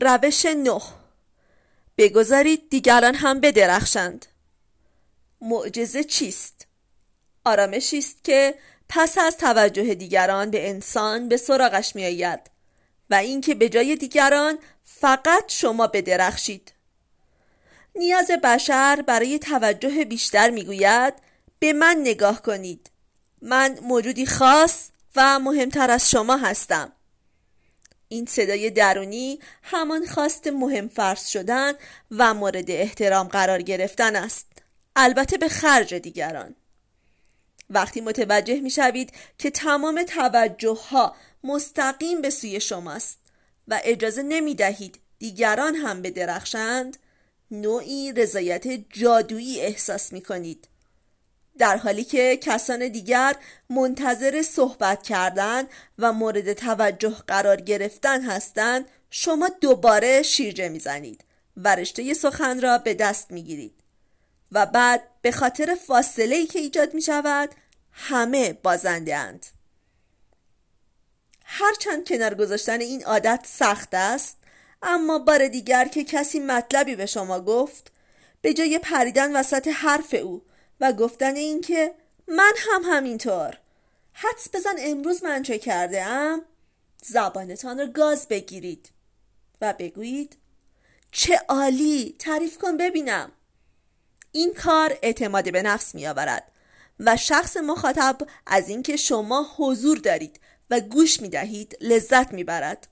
روش نه. بگذارید دیگران هم بدرخشند. معجزه چیست؟ آرامشی است که پس از توجه دیگران به انسان به سراغش می آید و اینکه به جای دیگران فقط شما بدرخشید. نیاز بشر برای توجه بیشتر می‌گوید به من نگاه کنید. من موجودی خاص و مهمتر از شما هستم. این صدای درونی همان خواست مهم فرض شدن و مورد احترام قرار گرفتن است. البته به خرج دیگران. وقتی متوجه می شوید که تمام توجه ها مستقیم به سوی شماست و اجازه نمی دهید دیگران هم بدرخشند نوعی رضایت جادویی احساس می کنید. در حالی که کسان دیگر منتظر صحبت کردن و مورد توجه قرار گرفتن هستند شما دوباره شیرجه می‌زنید و رشته سخن را به دست می‌گیرید و بعد به خاطر فاصله ای که ایجاد می شود همه بازنده اند. هرچند کنار گذاشتن این عادت سخت است اما بار دیگر که کسی مطلبی به شما گفت به جای پریدن وسط حرف او و گفتن اینکه من هم همینطور. حدس بزن امروز من چه کرده ام زبانتان را گاز بگیرید. و بگویید چه عالی تعریف کن ببینم. این کار اعتماد به نفس می آورد و شخص مخاطب از اینکه شما حضور دارید و گوش می دهید لذت می برد.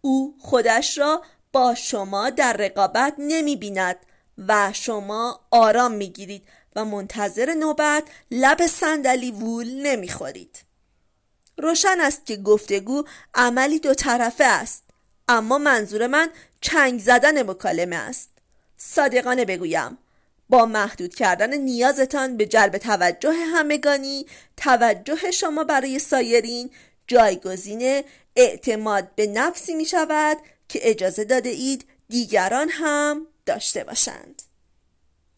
او خودش را با شما در رقابت نمی بیند و شما آرام می گیرید و منتظر نوبت لب صندلی وول نمی خورید. روشن است که گفتگو عملی دو طرفه است اما منظور من چنگ زدن مکالمه است صادقانه بگویم با محدود کردن نیازتان به جلب توجه همگانی توجه شما برای سایرین جایگزین اعتماد به نفسی می شود که اجازه داده اید دیگران هم داشته باشند.